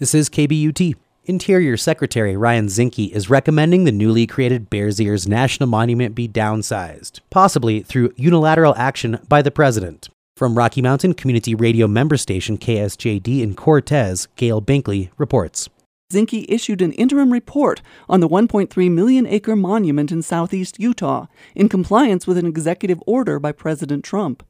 This is KBUT. Interior Secretary Ryan Zinke is recommending the newly created Bears Ears National Monument be downsized, possibly through unilateral action by the president. From Rocky Mountain Community Radio member station KSJD in Cortez, Gail Binkly reports. Zinke issued an interim report on the 1.3 million acre monument in southeast Utah in compliance with an executive order by President Trump.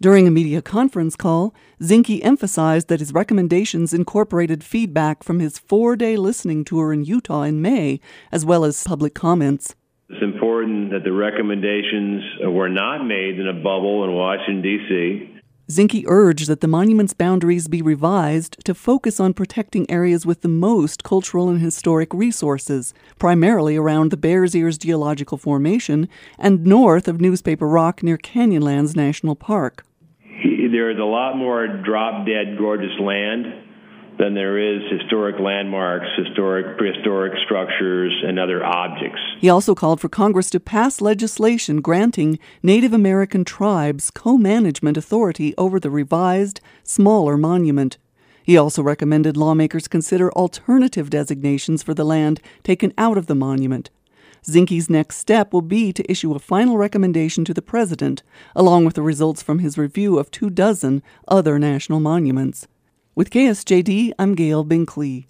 During a media conference call, Zinke emphasized that his recommendations incorporated feedback from his four day listening tour in Utah in May, as well as public comments. It's important that the recommendations were not made in a bubble in Washington, D.C. Zinke urged that the monument's boundaries be revised to focus on protecting areas with the most cultural and historic resources, primarily around the Bears Ears geological formation and north of Newspaper Rock near Canyonlands National Park there is a lot more drop dead gorgeous land than there is historic landmarks, historic prehistoric structures, and other objects. He also called for Congress to pass legislation granting Native American tribes co management authority over the revised, smaller monument. He also recommended lawmakers consider alternative designations for the land taken out of the monument. Zinke's next step will be to issue a final recommendation to the President, along with the results from his review of two dozen other national monuments. With KSJD, I'm Gail Binkly.